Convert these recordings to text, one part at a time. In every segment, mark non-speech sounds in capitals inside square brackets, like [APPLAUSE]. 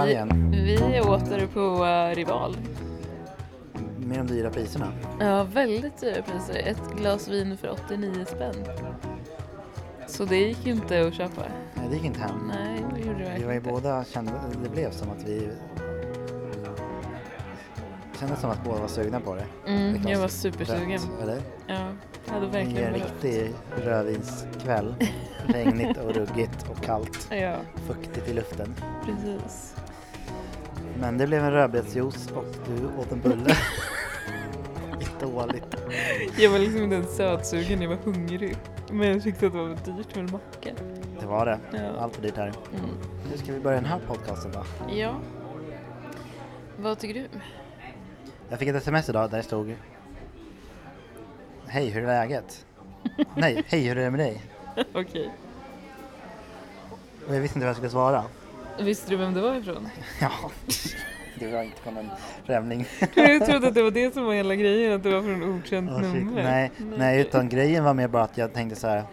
här igen. Vi är åter på uh, Rival. Med de dyra priserna. Ja, väldigt dyra priser. Ett glas vin för 89 spänn. Så det gick ju inte att köpa. Nej, det gick inte hem. Nej, det gjorde det Vi verkligen var ju inte. båda kände, det blev som att vi kändes som att båda var sugna på det. Mm, jag var supersugen. Eller? Ja, jag hade verkligen en behövt. riktig rödvinskväll. [LAUGHS] Regnigt och ruggigt och kallt. Ja, Fuktigt i luften. precis. Men det blev en rödbetsjuice och du åt en bulle. [LAUGHS] Dåligt. Jag var liksom inte ens sötsugen, jag var hungrig. Men jag tyckte att det var dyrt med en macka. Det var det. Ja. Allt för dyrt här. Mm. Nu ska vi börja den här podcasten då. Ja. Vad tycker du? Jag fick ett sms idag där det stod Hej, hur är läget? [LAUGHS] Nej, hej, hur är det med dig? Okej. Och jag visste inte vad jag skulle svara. Visste du vem det var ifrån? [LAUGHS] Ja, det var inte från en främling. [LAUGHS] Jag trodde att det var det som var hela grejen, att det var från okänt shit. nummer. nej, nej, utan grejen var mer bara att jag tänkte så här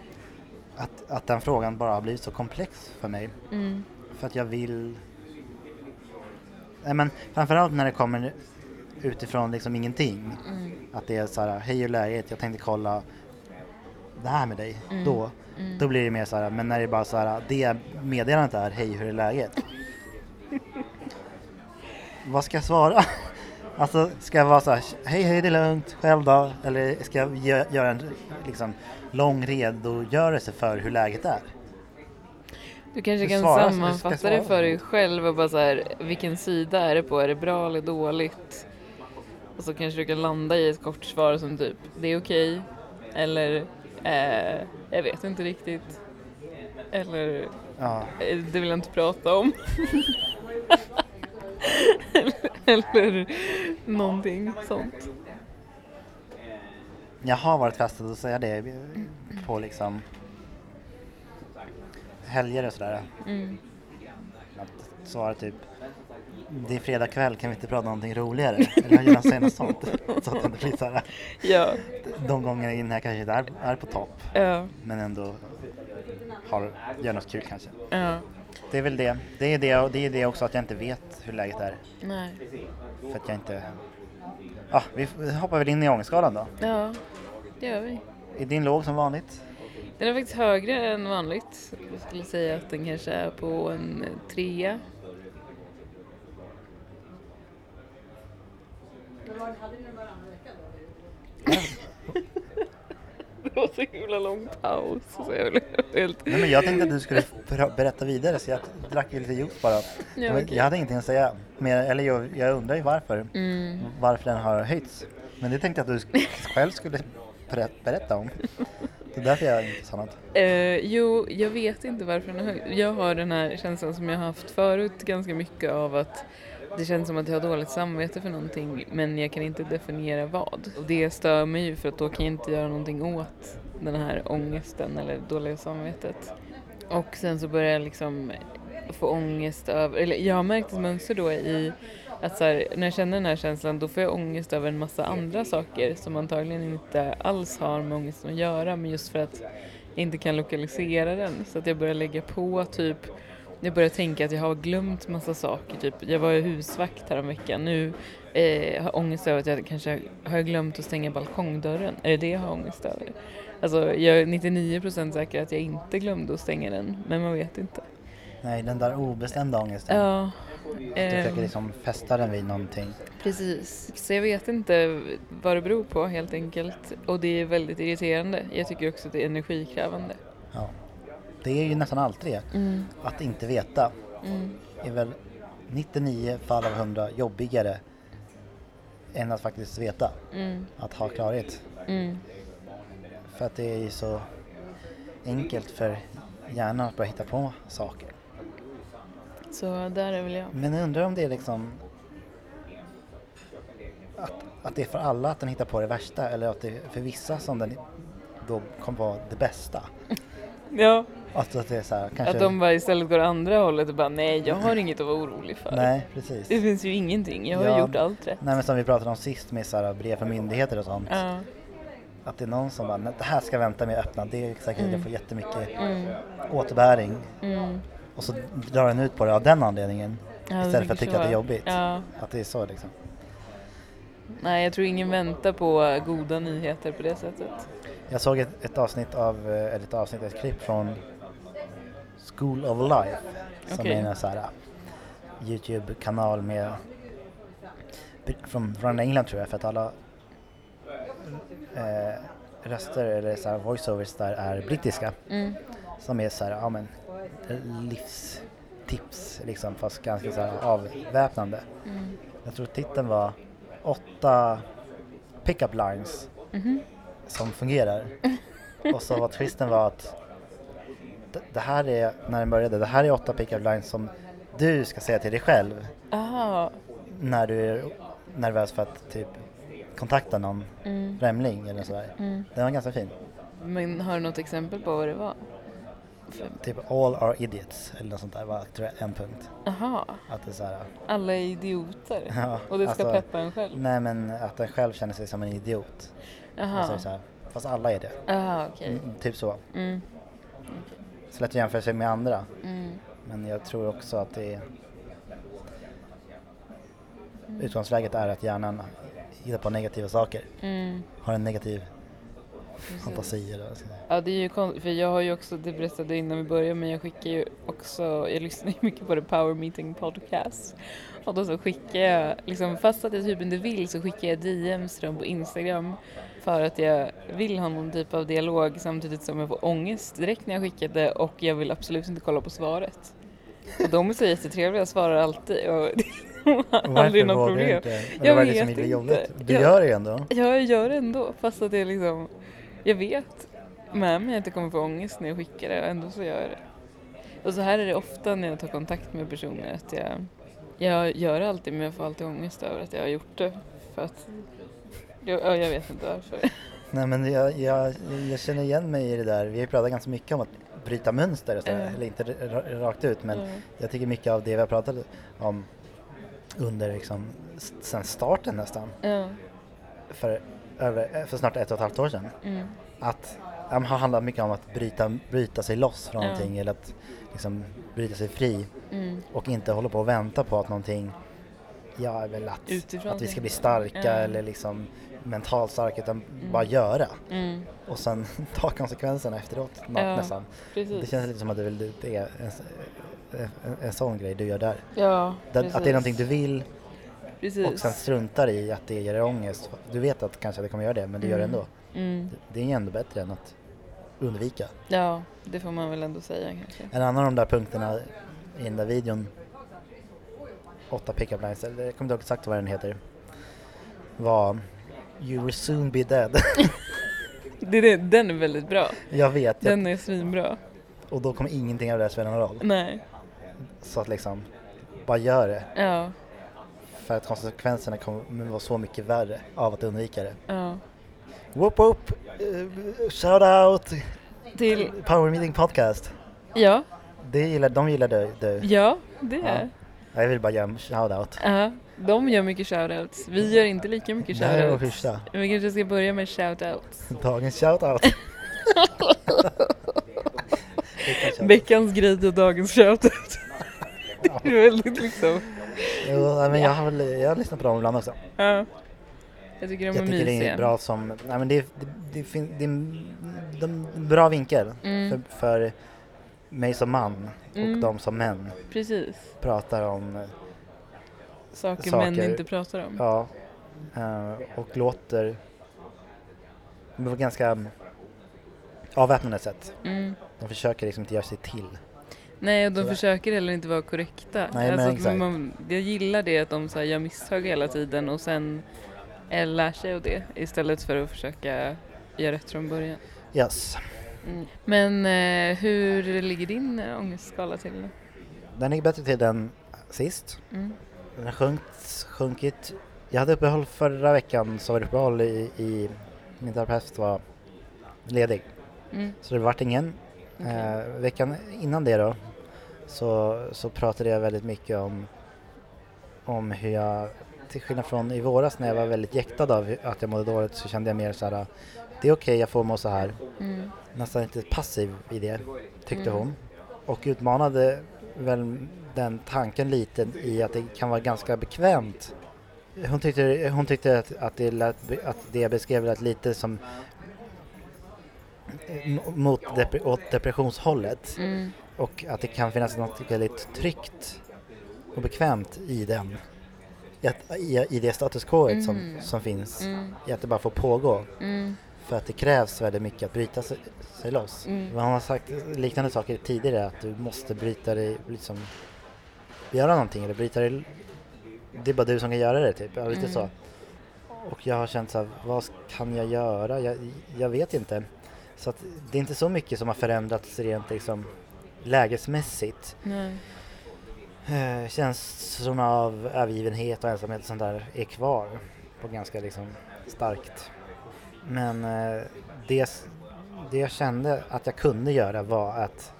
att, att den frågan bara har blivit så komplex för mig. Mm. För att jag vill... Nej, men framförallt när det kommer utifrån liksom ingenting. Mm. Att det är så här, hej hur läget? Jag tänkte kolla det här med dig. Mm. Då, Mm. då blir det mer så här, men när det är bara så här, det meddelandet är hej hur är läget? [LAUGHS] Vad ska jag svara? [LAUGHS] Alltså ska jag vara så här, hej hej det är lugnt, själv då? Eller ska jag gö- göra en liksom, lång redogörelse för hur läget är? Du kanske Du kan ska sammanfatta svara. det för dig själv och bara så här, vilken sida är det på? Är det bra eller dåligt? Och så kanske du kan landa i ett kort svar som typ, det är okej. Eller, eh, jag vet inte riktigt. Eller, Ja, eh, det vill jag inte prata om. [LAUGHS] eller någonting sånt. jag har varit frestad att säga det på liksom helger och sådär. Mm. Svara typ det är fredag kväll, kan vi inte prata om någonting roligare? Eller gärna säga något sånt. [LAUGHS] Så att det inte blir så här, Ja, de gångerna innan jag kanske inte är, är på topp, ja, men ändå har, gör något kul kanske. ja. Det är väl det. Det är det, och det är det också att jag inte vet hur läget är. Nej. För att jag inte... Ja, vi hoppar väl in i ångestskalan då. Ja, det gör vi. Är din låg som vanligt? Den är faktiskt högre än vanligt. Jag skulle säga att den kanske är på en trea. [LAUGHS] Det var så himla lång paus. Så jag blev helt... Nej, men jag tänkte att du skulle berätta vidare så jag drack ju lite juice bara. jag, okej. jag hade ingenting att säga. Men, eller jag, jag undrar ju varför. Mm. Varför den har höjts. Men det tänkte jag att du [LAUGHS] själv skulle berä- berätta om. Det är därför jag inte sa något. Eh, jo, jag vet inte varför den är hög. Jag har den här känslan som jag har haft förut ganska mycket av att det känns som att jag har dåligt samvete för någonting men jag kan inte definiera vad. Och det stör mig ju för att då kan jag inte göra någonting åt den här ångesten eller dåliga samvetet. Och sen så börjar jag liksom få ångest över, eller jag har märkt ett mönster då i att så här, när jag känner den här känslan då får jag ångest över en massa andra saker som antagligen inte alls har med ångesten att göra men just för att jag inte kan lokalisera den så att jag börjar lägga på typ jag börjar tänka att jag har glömt massa saker, typ jag var ju husvakt häromveckan nu eh, har ångest över att jag kanske har jag glömt att stänga balkongdörren, är det det jag har ångest över? Alltså jag är 99% säker att jag inte glömde att stänga den, men man vet inte. Nej, den där obestämda ångesten. Ja, Du ehm, försöker liksom fästa den vid någonting. Precis, så jag vet inte vad det beror på helt enkelt. Och det är väldigt irriterande. Jag tycker också att det är energikrävande. Det är ju nästan alltid det. Mm, Att inte veta mm, är väl 99 fall av 100 jobbigare än att faktiskt veta. mm, Att ha klarhet. mm. För att det är ju så enkelt för hjärnan att börja hitta på saker. Så där är väl jag. Men jag undrar om det är liksom att, att det är för alla att den hittar på det värsta eller att det är för vissa som den då kommer vara det bästa. [LAUGHS] Ja, Alltså att det är så här, kanske... att de bara istället går andra hållet och bara nej, jag har inget att vara orolig för. Nej, precis. Det finns ju ingenting, jag har Ja. gjort allt rätt. Nej men som vi pratade om sist med så här brev från myndigheter och sånt. Ja, Att det är någon som bara, "Nej, det här ska vänta med att öppna. Det är säkert att jag får jättemycket mm, återbäring. mm. Och så drar den ut på det av den anledningen. Ja, Istället för att tycka att det är jobbigt. Ja. Att det är så liksom. Nej, jag tror ingen väntar på goda nyheter på det sättet. Jag såg ett, ett avsnitt av, eh, eller ett avsnitt, ett klipp från School of Life. Som Okej. är en så här uh, Youtube-kanal med från, från England tror jag för att alla eh, röster eller så här voiceovers där är brittiska. Mm. Som är så här, ja men livstips liksom fast ganska så här avväpnande. Mm. Jag tror titeln var åtta pickup lines Mhm. som fungerar. [LAUGHS] Och så var twisten var att det här är, när den började, det här är åtta pickup lines som du ska säga till dig själv Aha. när du är nervös för att typ kontakta någon Mm. främling eller sådär. Mm. Den var ganska fin. Men har du något exempel på vad det var? Typ all are idiots eller något sånt där var tror jag en punkt. Aha. Att det är såhär, Alla är idioter. ja, Och det ska alltså, peppa en själv. Nej men att den själv känner sig som en idiot. Så Aha. det så här, fast alla är det. Aha, okej. Mm, typ så. Mm. Så lätt att jämföra sig med andra. Mm. Men jag tror också att det är Utgångsläget är att hjärnan hittar på negativa saker. Mm. Har en negativ Precis. fantasi eller vad. Ja det är ju konstigt för jag har ju också, det berättade innan vi började, men jag skickar ju också, jag lyssnar ju mycket på det Power Meeting Podcast. Och då så skickar jag, liksom fast att jag typ inte vill så skickar jag DMs till dem på Instagram för att jag vill ha någon typ av dialog samtidigt som jag får ångest direkt när jag skickar det och jag vill absolut inte kolla på svaret. Och de är så jättetrevliga, jag svarar alltid och [LAUGHS] det aldrig något vågar du problem. inte? Eller Jag vad är det som vet blir inte. jobbigt? Du Jag- gör det ändå. Ja, jag gör det ändå fast att det är liksom, jag vet med mig att jag kommer få ångest när jag skickar det och ändå så gör jag det. Och så här är det ofta när jag tar kontakt med personer att jag, jag gör det alltid men jag får alltid ångest över att jag har gjort det. För att, jag, ja, jag vet inte varför. Nej men jag, jag, jag känner igen mig i det där. Vi har pratat ganska mycket om att bryta mönster och sådär. Ja. Eller inte ra- rakt ut men Ja. jag tycker mycket av det vi har pratat om under liksom sen starten nästan. Ja. För, över, för snart ett och ett halvt år sedan. Mm. Att men har handlat mycket om att bryta, bryta sig loss från någonting eller att liksom bryta sig fri Mm. och inte hålla på och vänta på att någonting, ja väl att, Utifrån att vi ska bli starka eller liksom mentalt starka utan bara göra Mm. och sen [LAUGHS] ta konsekvenserna efteråt Ja, nästan. Det Precis. känns lite som att det, väl, det är en, en, en sån grej du gör där. Ja, precis. att det är någonting du vill Precis. och sen struntar i att det ger dig ångest. Du vet att kanske det kommer göra det men du gör det Mm. ändå. Mm. Det är ju ändå bättre än att undvika. Ja, det får man väl ändå säga kanske. En annan av de där punkterna i den där videon, åtta pickup lines, eller jag kommer inte ihåg exakt vad den heter, var You will soon be dead. [LAUGHS] Det, det, den är väldigt bra. jag vet, jag, Den är svinbra. och då kommer ingenting av det här spela någon roll. Nej. Så att liksom, bara gör det. Ja. För att konsekvenserna kommer vara så mycket värre av att undvika det. Ja. Whoop whoop! Uh, shout out! Till, Power Meeting Podcast. ja, Det gillar, de gillar du. du. ja, det är. Ja, Jag vill bara göra en shout out. Ja, de gör mycket shoutouts. Vi gör inte lika mycket Det här är vår shoutouts. första. Vi kanske ska börja med shoutouts. Dagens shout out. [LAUGHS] Veckans grej och dagens shoutout. [LAUGHS] det är väldigt liksom, Jo, men jag har väl, jag har lyssnat på dem ibland också. ja. Jag tycker de är Jag tycker det mysiga. är bra som, nej men det, det, det, fin, det är de, bra vinkel Mm. för, för mig som man och Mm. de som män Precis. pratar om, Saker, Saker. män inte pratar om. ja, eh, och låter på ganska avväpnande sätt. Mm. De försöker liksom inte göra sig till. Nej, och de Sådär. försöker heller inte vara korrekta. Nej, men alltså, exakt. man, jag gillar det att de så här, gör misstag hela tiden och sen eh, lär sig av det istället för att försöka göra rätt från början. Yes. Mm. Men eh, hur ligger din ångestskala till? Den är bättre till den sist. Mm. Den har sjunkit, sjunkit. Jag hade uppehåll förra veckan, så var det uppehåll i, i min terapeut var ledig. Mm. Så det vart ingen. Okej. Eh, veckan innan det då så, så pratade jag väldigt mycket om, om hur jag, till skillnad från i våras när jag var väldigt jäktad av att jag mådde dåligt så kände jag mer så här, det är okej jag får må så här. Mm. Nästan lite passiv i det tyckte Mm. hon. Och utmanade väl den tanken lite i att det kan vara ganska bekvämt. Hon tyckte, hon tyckte att, att, det lät, att det jag beskrev lät lite som mot dep åt depressionshållet Mm. och att det kan finnas något väldigt tryggt och bekvämt i den. I, i, i det status som, Mm. som finns, Mm. i att det bara får pågå. Mm. För att det krävs väldigt mycket att bryta sig, sig loss. Mm. Man har sagt liknande saker tidigare, att du måste bryta dig, liksom göra någonting eller bryta dig. Det är bara du som kan göra det typ, ja, lite Mm. så. Och jag har känt så här, vad kan jag göra? Jag, jag vet inte. Så att det är inte så mycket som har förändrats rent liksom lägesmässigt. Nej. Eh, känslorna av övergivenhet och ensamhet och sånt där är kvar på ganska liksom starkt. Men eh, det, det jag kände att jag kunde göra var att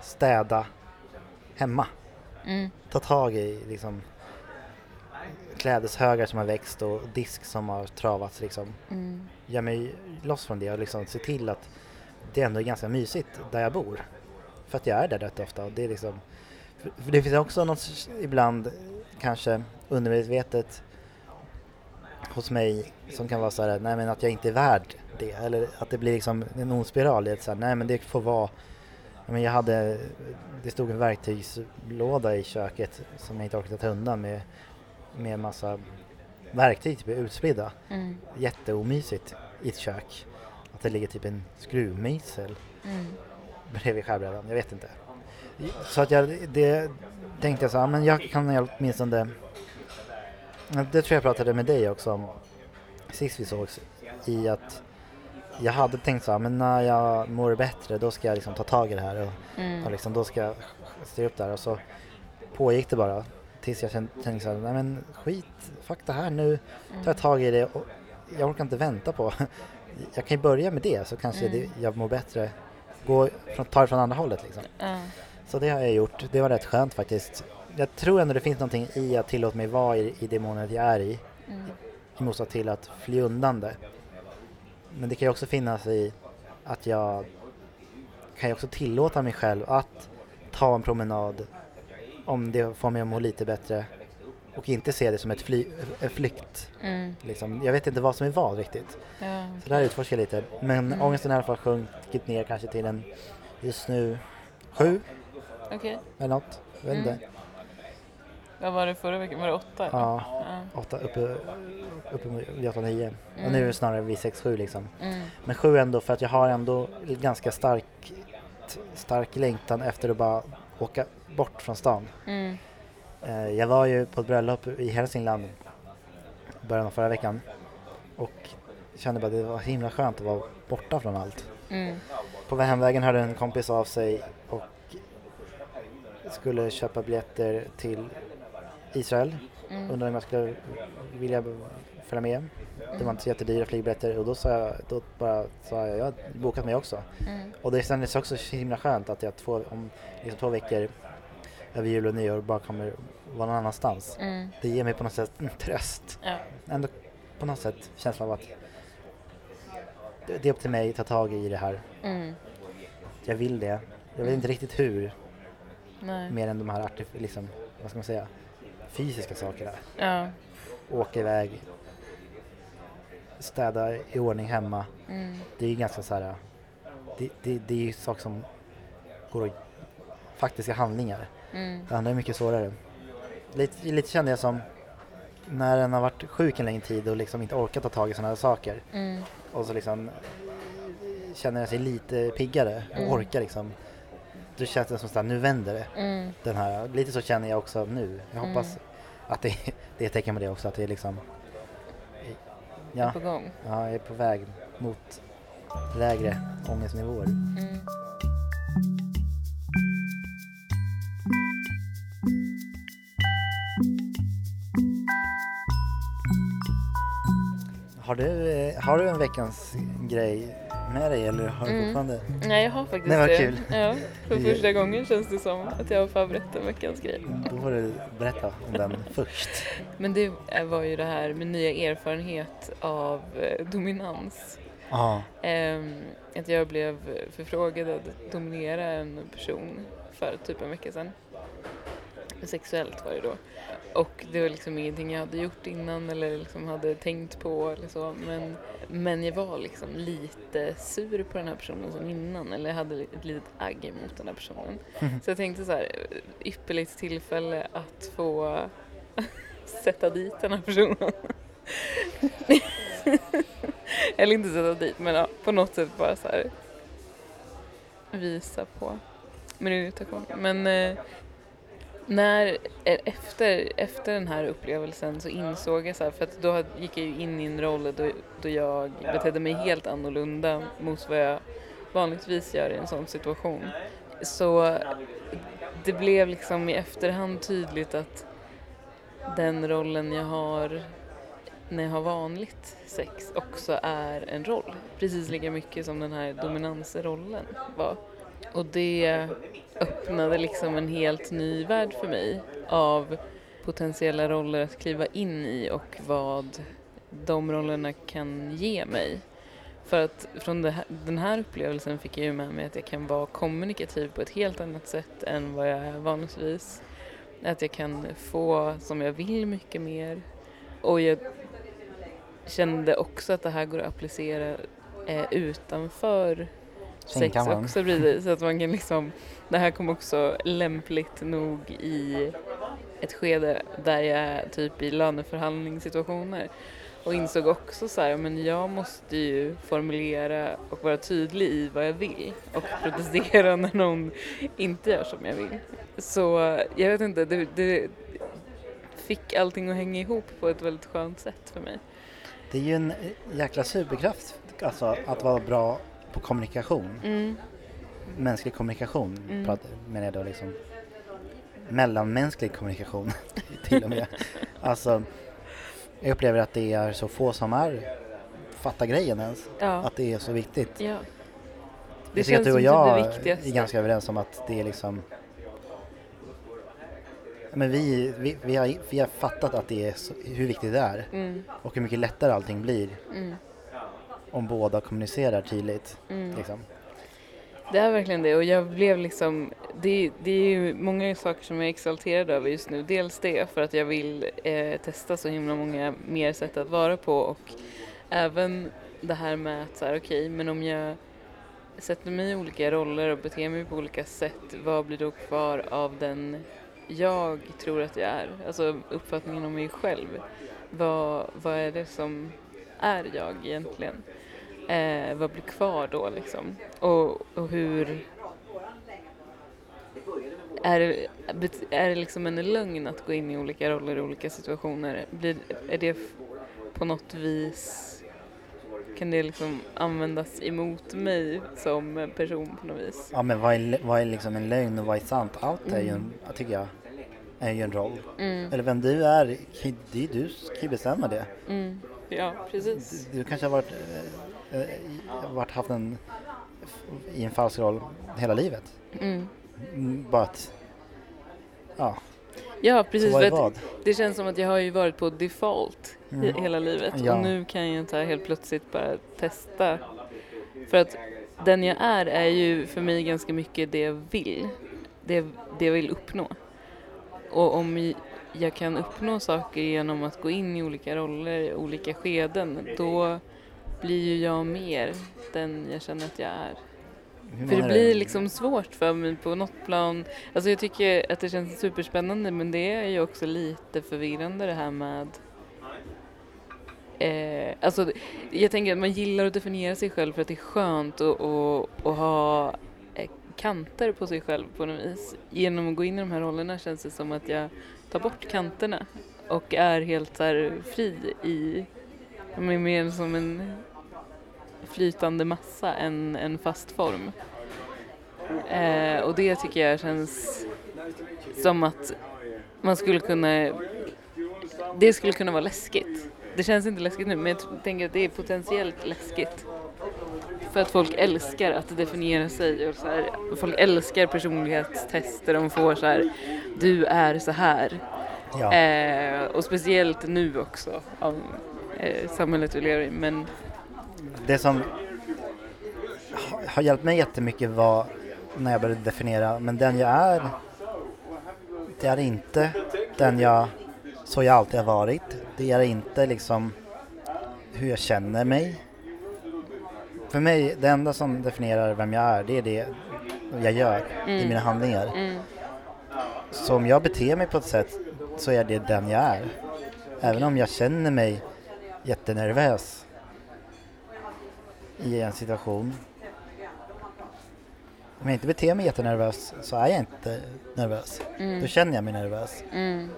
städa hemma. Mm. Ta tag i liksom klädeshögar som har växt och disk som har travats liksom. Mm. Göra mig loss från det och liksom se till att det ändå är ganska mysigt där jag bor. För att jag är där rätt ofta och det är liksom för det finns också något ibland kanske undermedvetet hos mig som kan vara så här, nej men att jag inte är värd det eller att det blir liksom en ond spiral i ett så här, nej men det får vara men jag hade, det stod en verktygslåda i köket som jag inte orkade ta undan med, med massa verktyg typ utspridda Mm. jätteomysigt i ett kök. Att det ligger typ en skruvmejsel Mm. bredvid skärbrädan, jag vet inte. Så att jag, det tänkte jag så här, men jag kan åtminstone, det tror jag pratade med dig också om sist vi sågs, i att jag hade tänkt så här, men när jag mår bättre då ska jag liksom ta tag i det här och, Mm. och liksom, då ska jag styra upp det här och så pågick det bara tills jag tänkte så här, nej men skit, fuck det här nu, tar jag tag i det och jag orkar inte vänta på, [LAUGHS] jag kan ju börja med det så kanske Mm. det, jag mår bättre, gå, ta det från andra hållet liksom. Ja. Så det har jag gjort, det var rätt skönt faktiskt. Jag tror ändå det finns någonting i att tillåta mig vara i, i det månet jag är i, Mm. i motsats till att fly undan det. Men det kan ju också finnas i att jag kan ju också tillåta mig själv att ta en promenad om det får mig att må lite bättre och inte se det som ett fly, en flykt. Mm. Liksom. Jag vet inte vad som är vad riktigt. Ja. Så där utforskar jag lite. Men Mm. ångesten har i alla fall sjunkit ner kanske till en just nu sju Okej. eller något. Jag vet Mm. inte. Vad var det förra veckan? Var det åtta? Ja, Ja. åtta, uppe, uppe vid åtta, nio. Och nu är Mm. det snarare vid sex, sju liksom. Mm. Men sju ändå för att jag har ändå ganska stark, stark längtan efter att bara åka bort från stan. Mm. Eh, Jag var ju på ett bröllop i Hälsingland i början av förra veckan och kände bara att det var himla skönt att vara borta från allt. Mm. På hemvägen hörde en kompis av sig och skulle köpa biljetter till Israel. Mm. Undrade om jag skulle vilja följa med. Det var inte så jättedyra flygbiljetter och då sa jag, då bara sa jag, jag har bokat mig också. Mm. Och det kändes också så himla skönt att jag två, om liksom två veckor över jul och nyår bara kommer vara någon annanstans. Mm. Det ger mig på något sätt en tröst. Ja. Ändå på något sätt känslan av att det det är upp till mig att ta tag i det här. Mm. Jag vill det. Jag vet inte riktigt hur, Nej. mer än de här artif- liksom, vad ska man säga, fysiska sakerna. Ja. Åka iväg, städa i ordning hemma. Mm. Det är ganska så här, det, det, det är ju saker som går att, faktiska handlingar. Mm. Det andra är mycket svårare. Lite, lite kände jag som när en har varit sjuk en längre tid och liksom inte orkat ta tag i sådana här saker Mm. och så liksom känner jag sig lite piggare och Mm. orkar liksom. Då känns det som att nu vänder det. Mm. Den här, lite så känner jag också nu. Jag hoppas Mm. att det, det är ett tecken på det också, att det är liksom ja, På gång. ja, jag är på väg mot lägre ångestnivåer. Mm. Har du, eh, har du en veckans grej med dig eller har du Mm. fortfarande? Nej, jag har faktiskt Nej, vad det. kul. Ja, för första gången känns det som att jag har förberett en veckans grej. Då får du berätta om den [LAUGHS] först. Men det var ju det här med nya erfarenhet av eh, dominans. Ja, Ehm, att jag blev förfrågad att dominera en person för typ en vecka sedan. Sexuellt var det då. Och det var liksom ingenting jag hade gjort innan eller liksom hade tänkt på eller så. Men, men jag var liksom lite sur på den här personen som innan eller hade ett litet agg mot den här personen. [LAUGHS] Så jag tänkte så här, ypperligt tillfälle att få [LAUGHS] sätta dit den här personen. [LAUGHS] eller inte sätta dit men ja, på något sätt bara så här visa på min irritation. Men eh, när, eh, efter, efter den här upplevelsen så insåg jag så här, för att då gick jag ju in i en roll då, då jag betedde mig helt annorlunda mot vad jag vanligtvis gör i en sån situation. Så det blev liksom i efterhand tydligt att den rollen jag har när jag har vanligt sex också är en roll. Precis lika mycket som den här dominansrollen var. Och det öppnade liksom en helt ny värld för mig av potentiella roller att kliva in i och vad de rollerna kan ge mig. För att från här, den här upplevelsen fick jag ju med mig att jag kan vara kommunikativ på ett helt annat sätt än vad jag är vanligtvis. Att jag kan få som jag vill mycket mer. Och jag kände också att det här går att applicera eh, utanför sex också precis. Så att man kan liksom, det här kom också lämpligt nog i ett skede där jag är typ i löneförhandlingssituationer och insåg också så här, men jag måste ju formulera och vara tydlig i vad jag vill och protestera [LAUGHS] när någon inte gör som jag vill. Så jag vet inte, det, det fick allting att hänga ihop på ett väldigt skönt sätt för mig. Det är ju en jäkla superkraft, alltså att vara bra på kommunikation. Mm. Mänsklig kommunikation mm. menar jag då liksom. Mellanmänsklig kommunikation [LAUGHS] till och med. alltså, jag upplever att det är så få som är fattar grejen ens. Ja. Att det är så viktigt. Ja. Det jag tycker att du och jag är ganska överens om att det är liksom men vi, vi, vi, har, vi har fattat att det är så, hur viktigt det är mm. och hur mycket lättare allting blir. Mm om båda kommunicerar tydligt. Mm. Liksom. Det är verkligen det och jag blev liksom, det, det är ju många saker som jag är exalterad över just nu. Dels det för att jag vill eh, testa så himla många mer sätt att vara på och även det här med att så här, okej, okay, men om jag sätter mig i olika roller och beter mig på olika sätt, vad blir då kvar av den jag tror att jag är? Alltså uppfattningen om mig själv. Vad, vad är det som är jag egentligen? Eh, vad blir kvar då liksom? Och, och hur... Är det, är det liksom en lögn att gå in i olika roller i olika situationer? Blir, är det på något vis... Kan det liksom användas emot mig som person på något vis? Ja men vad är, vad är liksom en lögn och vad är sant? Allt är ju en, tycker jag, är ju en roll. Mm. Eller vem du är, det är du som kan bestämma det. Mm. Ja, precis. Du, du kanske har varit eh, varit, haft en, i en falsk roll hela livet. Mm. mm bara att, ja. Ja, precis. För det känns som att jag har ju varit på default mm. hela livet ja. och nu kan jag inte helt plötsligt bara testa. För att den jag är är ju för mig ganska mycket det jag vill. Det, det jag vill uppnå. Och om jag kan uppnå saker genom att gå in i olika roller, i olika skeden, då blir ju jag mer den jag känner att jag är. Hur för det blir liksom svårt för mig på något plan. Alltså jag tycker att det känns superspännande men det är ju också lite förvirrande det här med Eh, alltså, jag tänker att man gillar att definiera sig själv för att det är skönt att, att, att ha eh, kanter på sig själv på något vis. Genom att gå in i de här rollerna känns det som att jag tar bort kanterna och är helt så fri i, mer som en flytande massa än en fast form. Eh, och det tycker jag känns som att man skulle kunna, det skulle kunna vara läskigt. Det känns inte läskigt nu men jag tänker att det är potentiellt läskigt. För att folk älskar att definiera sig och så här, folk älskar personlighetstester, de får så här, du är så här. Ja. Eh, och speciellt nu också, av eh, samhället vi lever i. Men det som har hjälpt mig jättemycket var när jag började definiera, men den jag är, det är inte den jag, så jag alltid har varit. Det är inte liksom hur jag känner mig. För mig, det enda som definierar vem jag är, det är det jag gör i Mm. mina handlingar. Mm. Så om jag beter mig på ett sätt så är det den jag är. Även om jag känner mig jättenervös i en situation. Om jag inte beter mig jättenervös så är jag inte nervös. Mm. Då känner jag mig nervös. Mm.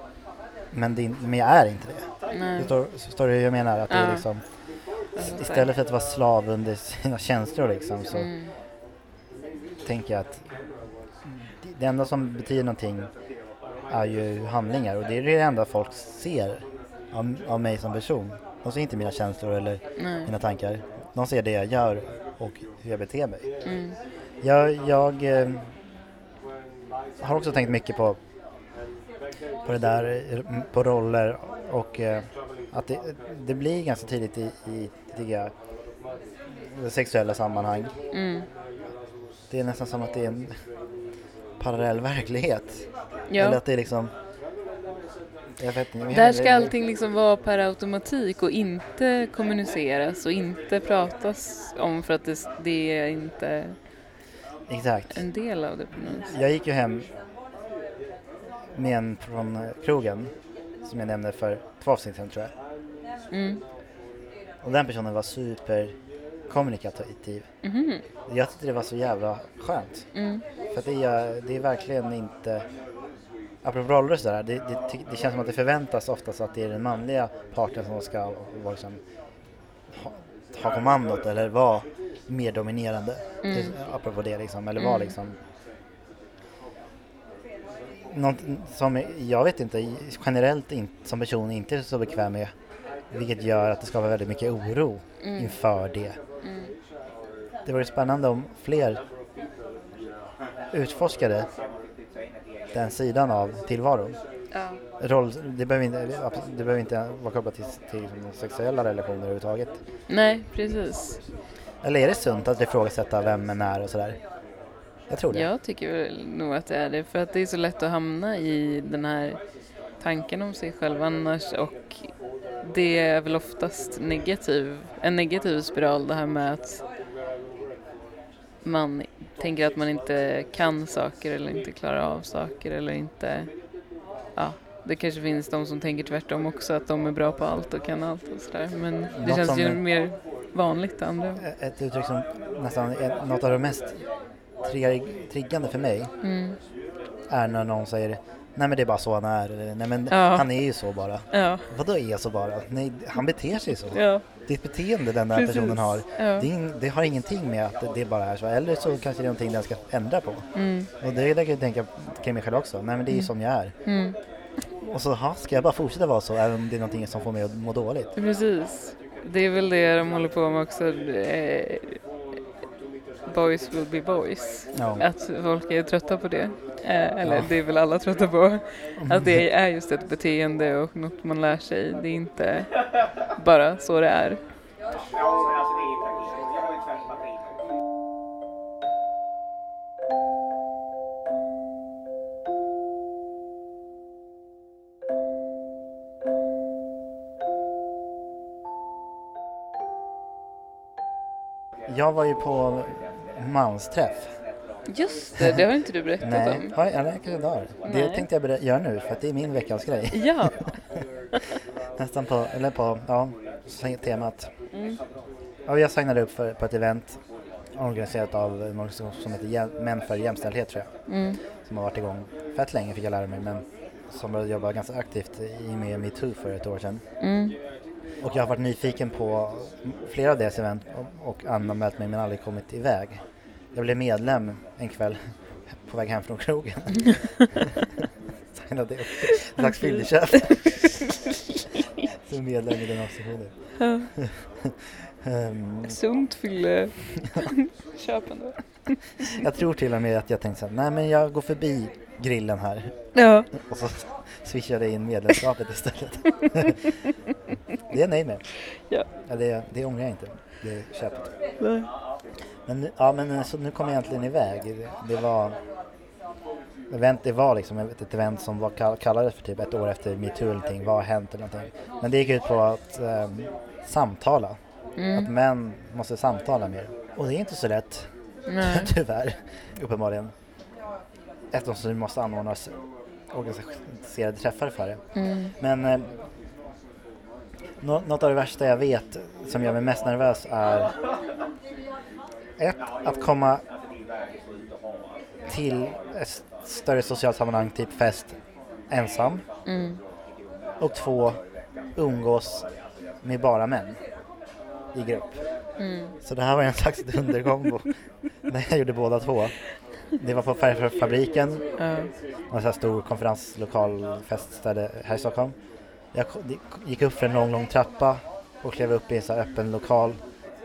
Men, det, men jag är inte det. Nej. Förstår, förstår du hur jag menar? Att det är Ja. liksom, istället för att vara slav under sina känslor liksom, så Mm. tänker jag att det- det enda som betyder någonting är ju handlingar och det är det enda folk ser av, av mig som person. De ser inte mina känslor eller Nej. mina tankar. De ser det jag gör och hur jag beter mig. Mm. Jag, jag eh, har också tänkt mycket på, på det där, på roller och eh, att det, det blir ganska tidigt i, i jag, sexuella sammanhang. Mm. Det är nästan som att det är en parallell verklighet. Eller Ja. att det är liksom... Inte. Där ska allting liksom vara per automatik och inte kommuniceras och inte pratas om för att det, det är inte Exakt. en del av det på något sätt. Jag gick ju hem med en från krogen som jag nämnde för två avsnitt sedan tror jag. Mm. Och den personen var superkommunikativ. Mhm. Jag tyckte det var så jävla skönt. Mm. För det är, det är verkligen inte... Apropå roller och sådär, det, det, det känns som att det förväntas oftast att det är den manliga parten som ska vara liksom, ha, ha kommandot eller vara mer dominerande. Mm. Det, apropå det liksom, eller vara Mm. liksom... Något som jag vet inte, generellt in, som person inte är så bekväm med. Vilket gör att det skapar väldigt mycket oro Mm. inför det. Mm. Det vore spännande om fler utforskade den sidan av tillvaron. Ja. Roll, det, behöver inte, det behöver inte vara kopplat till, till sexuella relationer överhuvudtaget. Nej, precis. Eller är det sunt att ifrågasätta vem en är och sådär? Jag tror det. Jag tycker väl nog att det är det för att det är så lätt att hamna i den här tanken om sig själv annars och det är väl oftast negativ, en negativ spiral det här med att man tänker att man inte kan saker eller inte klarar av saker eller inte, ja, det kanske finns de som tänker tvärtom också att de är bra på allt och kan allt och sådär men det Något känns ju är- mer vanligt andra. Ett uttryck som nästan är något av det mest trigg- triggande för mig Mm. är när någon säger Nej men det är bara så han är, eller nej men Ja. han är ju så bara. Ja, Vadå är så bara? Nej, han beter sig så. ja, Ditt beteende den där Precis. personen har, ja. det, det har ingenting med att det bara är så. Eller så kanske det är någonting den ska ändra på. Mm. Och det är det jag kan tänka kring mig själv också. Nej men det är ju som jag är. Mm. Och så, ha, ska jag bara fortsätta vara så även om det är någonting som får mig att må dåligt? Precis. Det är väl det de håller på med också. Eh, boys will be boys. Ja. Att folk är trötta på det. Eh, eller Ja. det är väl alla trötta på. Att det är just ett beteende och något man lär sig. Det är inte bara så det är. Jag var ju på mansträff. Just det, det har inte du berättat Nej, om. har jag, jag kanske har. Det Nej. tänkte jag göra nu för att det är min veckans grej. Ja. [LAUGHS] Nästan på, eller på, ja, temat. Mm. Ja, jag signade upp för, på ett event organiserat av en organisation som heter Män för jämställdhet tror jag. Mm. Som har varit igång fett länge fick jag lära mig men som började jobba ganska aktivt i med metoo för ett år sedan. Mm. Och jag har varit nyfiken på flera av deras event och, och anmält mig men aldrig kommit iväg. Jag blev medlem en kväll på väg hem från krogen. [LAUGHS] Signade upp. En slags fylleköp. Som medlem i den organisationen. Ja. Ehm, Sunt fylle [LAUGHS] köpande. [LAUGHS] jag tror till och med att jag tänkte så här, nej men jag går förbi grillen här Ja. och så swishade jag in medlemskapet istället. [LAUGHS] det är jag nöjd med. Ja. Ja, det, det ångrar jag inte, det köpet. Nej. Men, ja, men så nu kom jag egentligen iväg. Det, var event, det var liksom ett, event som var kall, kallades för typ ett år efter metoo eller någonting. Vad har hänt eller någonting. Men det gick ut på att ehm, samtala. Mm. Att män måste samtala mer. Och det är inte så lätt. Nej. [LAUGHS] Tyvärr, uppenbarligen. Eftersom det måste anordnas organiserade träffar för det. Mm. Men eh, nå- något av det värsta jag vet som gör mig mest nervös är ett, att komma till ett större socialt sammanhang, typ fest, ensam. Mm. Och två, umgås med bara män i grupp. Mm. Så det här var en slags dunderkombo [LAUGHS] när jag gjorde båda två. Det var på Färgfabriken, Ja. en sån här stor konferenslokal festställe här i Stockholm. Jag gick upp för en lång, lång trappa och klev upp i en så här öppen lokal.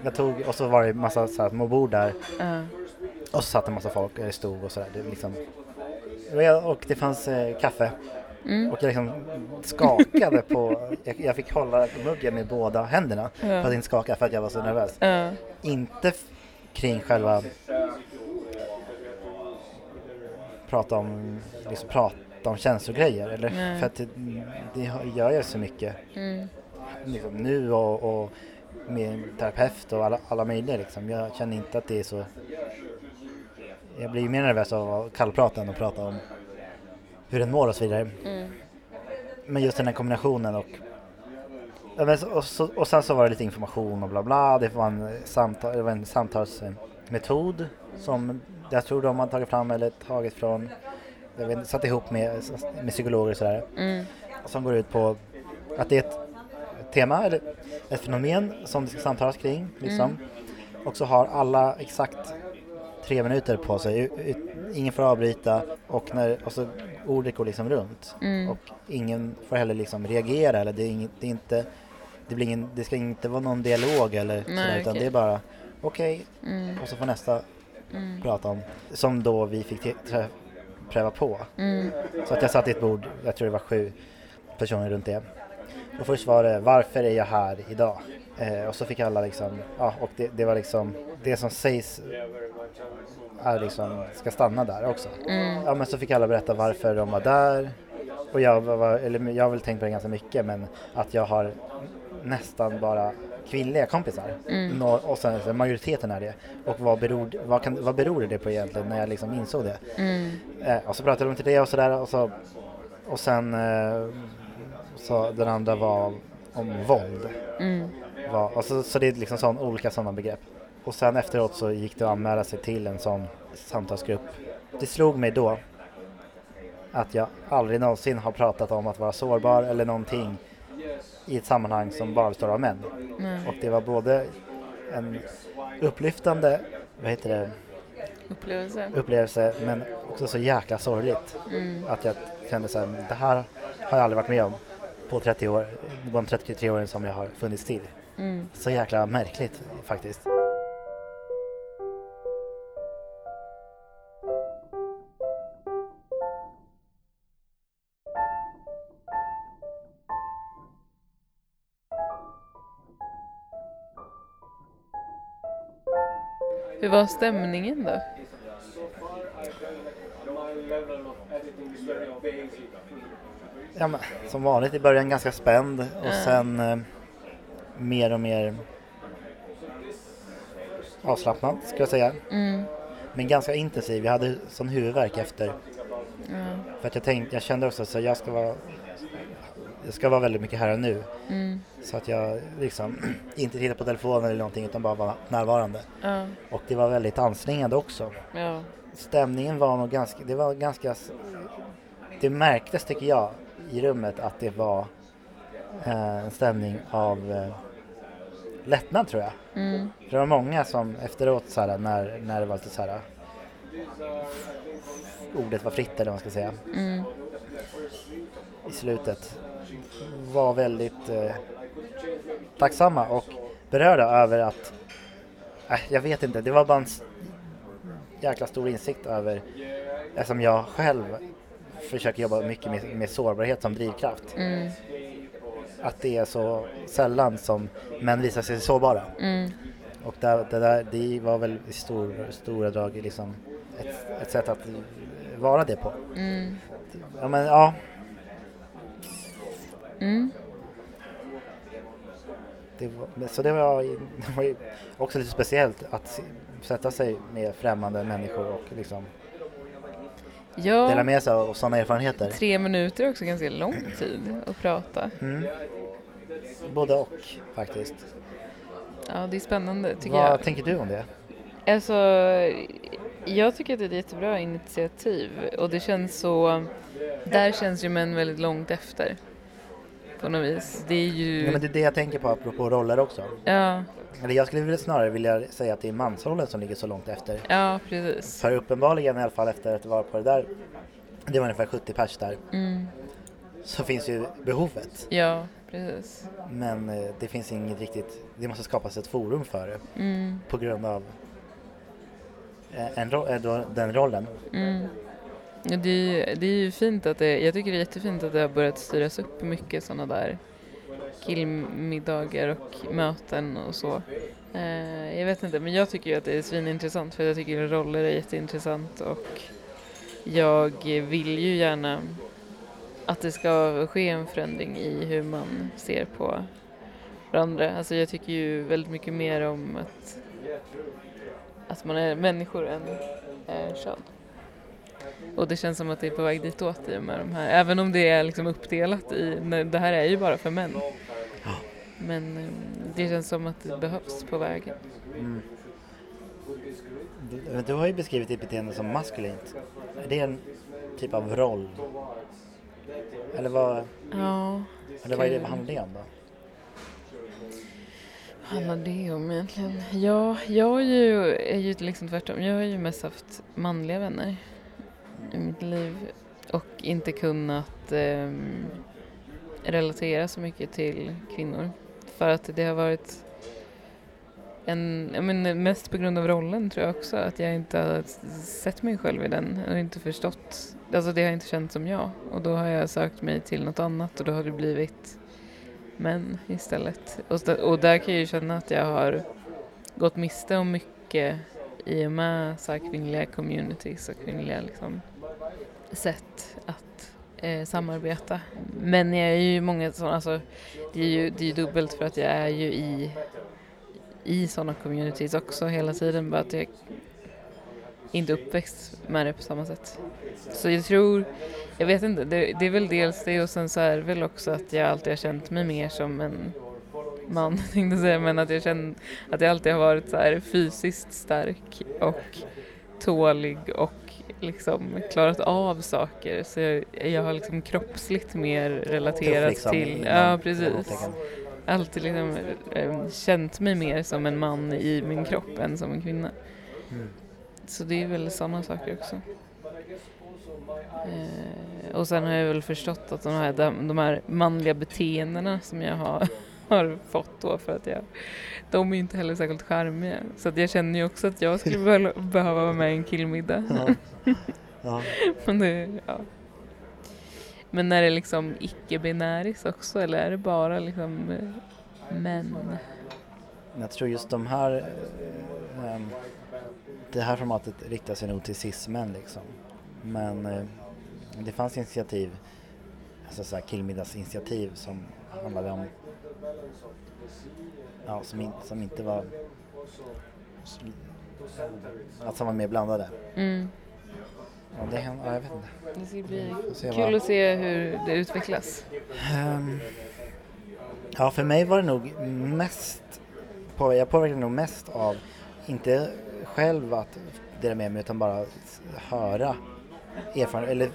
Jag tog, och så var det massa så här små bord där Ja. och så satt en massa folk och det stod och sådär. Det liksom, och det fanns eh, kaffe Mm. och jag liksom skakade på, jag, jag fick hålla muggen med båda händerna för Ja. att inte skaka för att jag var så nervös. Ja. Inte kring själva prata om, liksom prata om känslogrejer eller Nej. för att det, det gör jag så mycket Mm. liksom, nu och, och med terapeut och alla, alla möjliga liksom. Jag känner inte att det är så jag blir mer nervös av att kallprata än att prata om hur den mår och så vidare. Mm. Men just den här kombinationen och och, så, och sen så var det lite information och bla bla. Det var en, samtal, det var en samtalsmetod som jag tror de har tagit fram eller tagit från, jag vet satt ihop med, med psykologer och sådär. Mm. Som går ut på att det är ett tema eller ett fenomen som det ska samtalas kring. Liksom. Och så har alla exakt tre minuter på sig. Ingen får avbryta och, när, och så ordet går liksom runt. Mm. Och ingen får heller liksom reagera eller det är, inget, det är inte det, blir ingen, det ska inte vara någon dialog eller sådär, utan okej. det är bara okej Mm. och så får nästa Mm. prata om. Som då vi fick pröva på. Mm. Så att jag satt i ett bord, jag tror det var sju personer runt det. Och först var det varför är jag här idag? Eh, och så fick alla liksom, ja och det, det var liksom det som sägs är liksom, ska stanna där också. Mm. Ja men så fick alla berätta varför de var där. Och jag var, eller jag har väl tänkt på det ganska mycket men att jag har nästan bara kvinnliga kompisar. Mm. Nå- och sen majoriteten är det. Och vad beror, vad, kan, vad beror det på egentligen när jag liksom insåg det? Mm. Eh, och så pratade de till det och sådär och så och sen eh, så den andra var om våld. Mm. Var, och så, så det är liksom sån, olika sådana begrepp. Och sen efteråt så gick det att anmäla sig till en sån samtalsgrupp. Det slog mig då att jag aldrig någonsin har pratat om att vara sårbar eller någonting i ett sammanhang som bara består av män. Nej. Och det var både en upplyftande, vad heter det, Upplevelse. upplevelse men också så jäkla sorgligt. Mm. Att jag kände så här, det här har jag aldrig varit med om på 30 år, de 33 åren som jag har funnits till. Mm. Så jäkla märkligt faktiskt. Hur var stämningen då? Ja, men, som vanligt i början ganska spänd och Ja. sen eh, mer och mer avslappnad ska jag säga. Mm. Men ganska intensiv. Jag hade sån huvudvärk efter. Ja. För att jag tänkte, jag kände också så jag ska vara jag ska vara väldigt mycket här och nu. Mm. Så att jag liksom [CLEARS THROAT] inte tittar på telefonen eller någonting utan bara vara närvarande. Ja. Och det var väldigt ansträngande också. Ja. Stämningen var nog ganska, det var ganska, det märktes tycker jag i rummet att det var eh, en stämning av eh, lättnad tror jag. Mm. För det var många som efteråt så här, när, när det var lite så här ordet var fritt eller vad man ska säga Mm. i slutet var väldigt eh, tacksamma och berörda över att äh, jag vet inte, det var bara en jäkla stor insikt över eftersom jag själv försöker jobba mycket med, med sårbarhet som drivkraft. Mm. Att det är så sällan som män visar sig sårbara. Mm. Och där, det, där, det var väl i stor, stora drag liksom ett, ett sätt att vara det på. Mm. Ja men ja, Mm. det var, så det var, det var också lite speciellt att sätta sig med främmande människor och liksom dela Ja, med sig av sådana erfarenheter. tre minuter är också ganska lång tid att prata. Mm. Både och faktiskt. Ja, det är spännande tycker Vad jag. tänker du om det? Alltså, jag tycker att det är ett jättebra initiativ och det känns så, där känns ju män väldigt långt efter. På något vis. Det är ju, Ja, men det är det jag tänker på apropå roller också. ja, Eller jag skulle snarare vilja säga att det är mansrollen som ligger så långt efter. ja precis. För uppenbarligen i alla fall efter att vara på det där, det var ungefär 70 pers där, Mm, så finns ju behovet. ja, precis. Men eh, det finns inget riktigt, det måste skapas ett forum för det Mm, på grund av eh, en ro- eh, då, den rollen. mm. Ja, det, är, ju- det är ju fint att det, jag tycker det är jättefint att det har börjat styras upp mycket sådana där killmiddagar och möten och så. Eh, jag vet inte, men jag tycker ju att det är svinintressant för jag tycker roller är jätteintressant och jag vill ju gärna att det ska ske en förändring i hur man ser på varandra. Alltså jag tycker ju väldigt mycket mer om att, att man är människor än eh, kön. Och det känns som att det är på väg ditåt i och med de här, även om det är liksom uppdelat i, nej, det här är ju bara för män. Men eh, det känns som att det behövs på vägen. Mm. Du, du har ju beskrivit ditt beteende som maskulint. Är det en typ av roll? Eller vad, Ja, eller vad är det, handlar det om då? vad handlar det om egentligen? Ja, jag är ju, är ju liksom tvärtom. Jag har ju mest haft manliga vänner i mitt liv och inte kunnat eh, relatera så mycket till kvinnor. För att det har varit en, jag men mest på grund av rollen tror jag också, att jag inte har sett mig själv i den och inte förstått. Alltså det har inte känts som jag och då har jag sökt mig till något annat och då har det blivit män istället. Och, och där kan jag ju känna att jag har gått miste om mycket i och med så här kvinnliga communities och kvinnliga liksom, sätt att eh, samarbeta. Men jag är ju många sådana, alltså det är ju, det är ju dubbelt för att jag är ju i, i sådana communities också hela tiden bara att jag inte uppväxt med det på samma sätt. Så jag tror, jag vet inte, det, det är väl dels det och sen så är det väl också att jag alltid har känt mig mer som en man [LAUGHS] tänkte jag säga, men att jag känner att jag alltid har varit så här fysiskt stark och tålig och liksom klarat av saker. Så jag, jag har liksom kroppsligt mer relaterat liksom, till, ja precis. Alltid liksom eh, känt mig mer som en man i min kropp än som en kvinna. Mm. Så det är väl sådana saker också. Eh, och sen har jag väl förstått att de här, de, de här manliga beteendena som jag har, har fått då för att jag, de är ju inte heller särskilt charmiga. Så att jag känner ju också att jag skulle [LAUGHS] behöva, behöva vara med i en killmiddag. Ja. [LAUGHS] Ja. Men, det, ja. Men är det liksom icke-binäris också eller är det bara liksom eh, män? Jag tror just de här, eh, ehm, det här formatet riktar sig nog till cis-män liksom. Men eh, det fanns initiativ, alltså så här killmiddagsinitiativ som handlade om, ja som, in, som inte var, att som var mer blandade. Mm. Ja, det, hän- ja, jag vet inte. Det ska bli kul vad- att se hur det utvecklas. Ehm, ja, för mig var det nog mest, på, jag påverkade nog mest av, inte själv att dela med mig utan bara höra erfarenheter, eller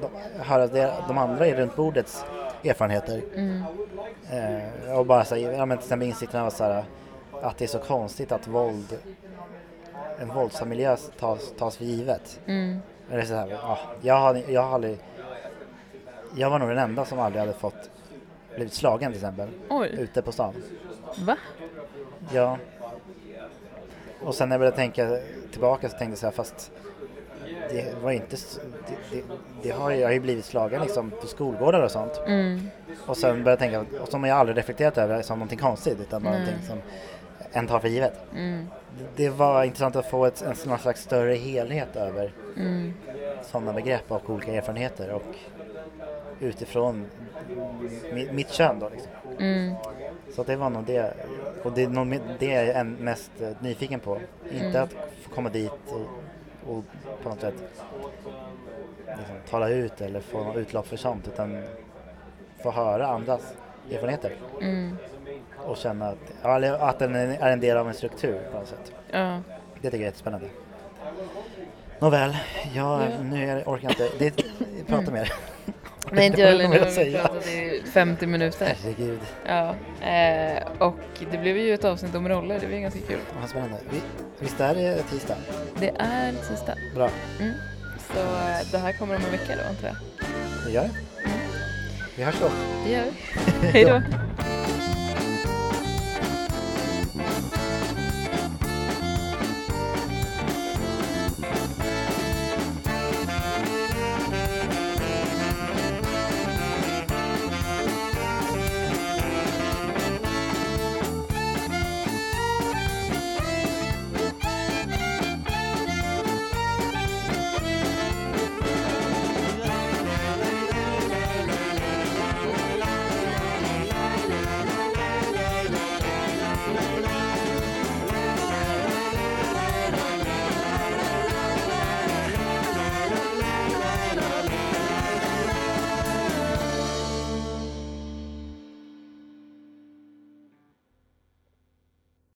de, höra de, de andra runt bordets erfarenheter. Mm. Eh, och bara så, här, ja, men till exempel insikten av så här, att det är så konstigt att våld, en våldsam miljö tas, tas för givet. Mm. Eller så här, ja, jag, hade, jag har aldrig, jag var nog den enda som aldrig hade fått blivit slagen till exempel, Oj, ute på stan. va? Ja. Och sen när jag började tänka tillbaka så tänkte jag så här, fast det var inte, det, det, det har jag har ju blivit slagen liksom på skolgårdar och sånt. Mm. Och sen började jag tänka, och som jag aldrig reflekterat över som någonting konstigt utan bara Nej. någonting som, än tar för givet. Mm. Det var intressant att få ett, en någon slags större helhet över Mm. sådana begrepp och olika erfarenheter och utifrån mi- mitt kön då liksom. Mm. Så det var nog det, och det är nog det jag är en- mest eh, nyfiken på. Inte Mm. att få komma dit och, och på något sätt liksom, tala ut eller få något utlopp för sånt utan få höra andras erfarenheter Mm. och känna att, att den är en del av en struktur på något sätt. Ja. Det tycker jag är jättespännande. Nåväl, jag, Ja. nu är, orkar jag inte det, prata mer. Nej inte jag heller, nu jag har vi pratat i 50 minuter. Herregud, Ja. Eh, och det blev ju ett avsnitt om roller, det var ju ganska kul. vad spännande. Vi, visst är det tisdag? Det är tisdag. Bra, Mm. Så eh, det här kommer om en vecka då antar jag. det gör det. Vi hörs då. Det gör vi. [LAUGHS] Hej då.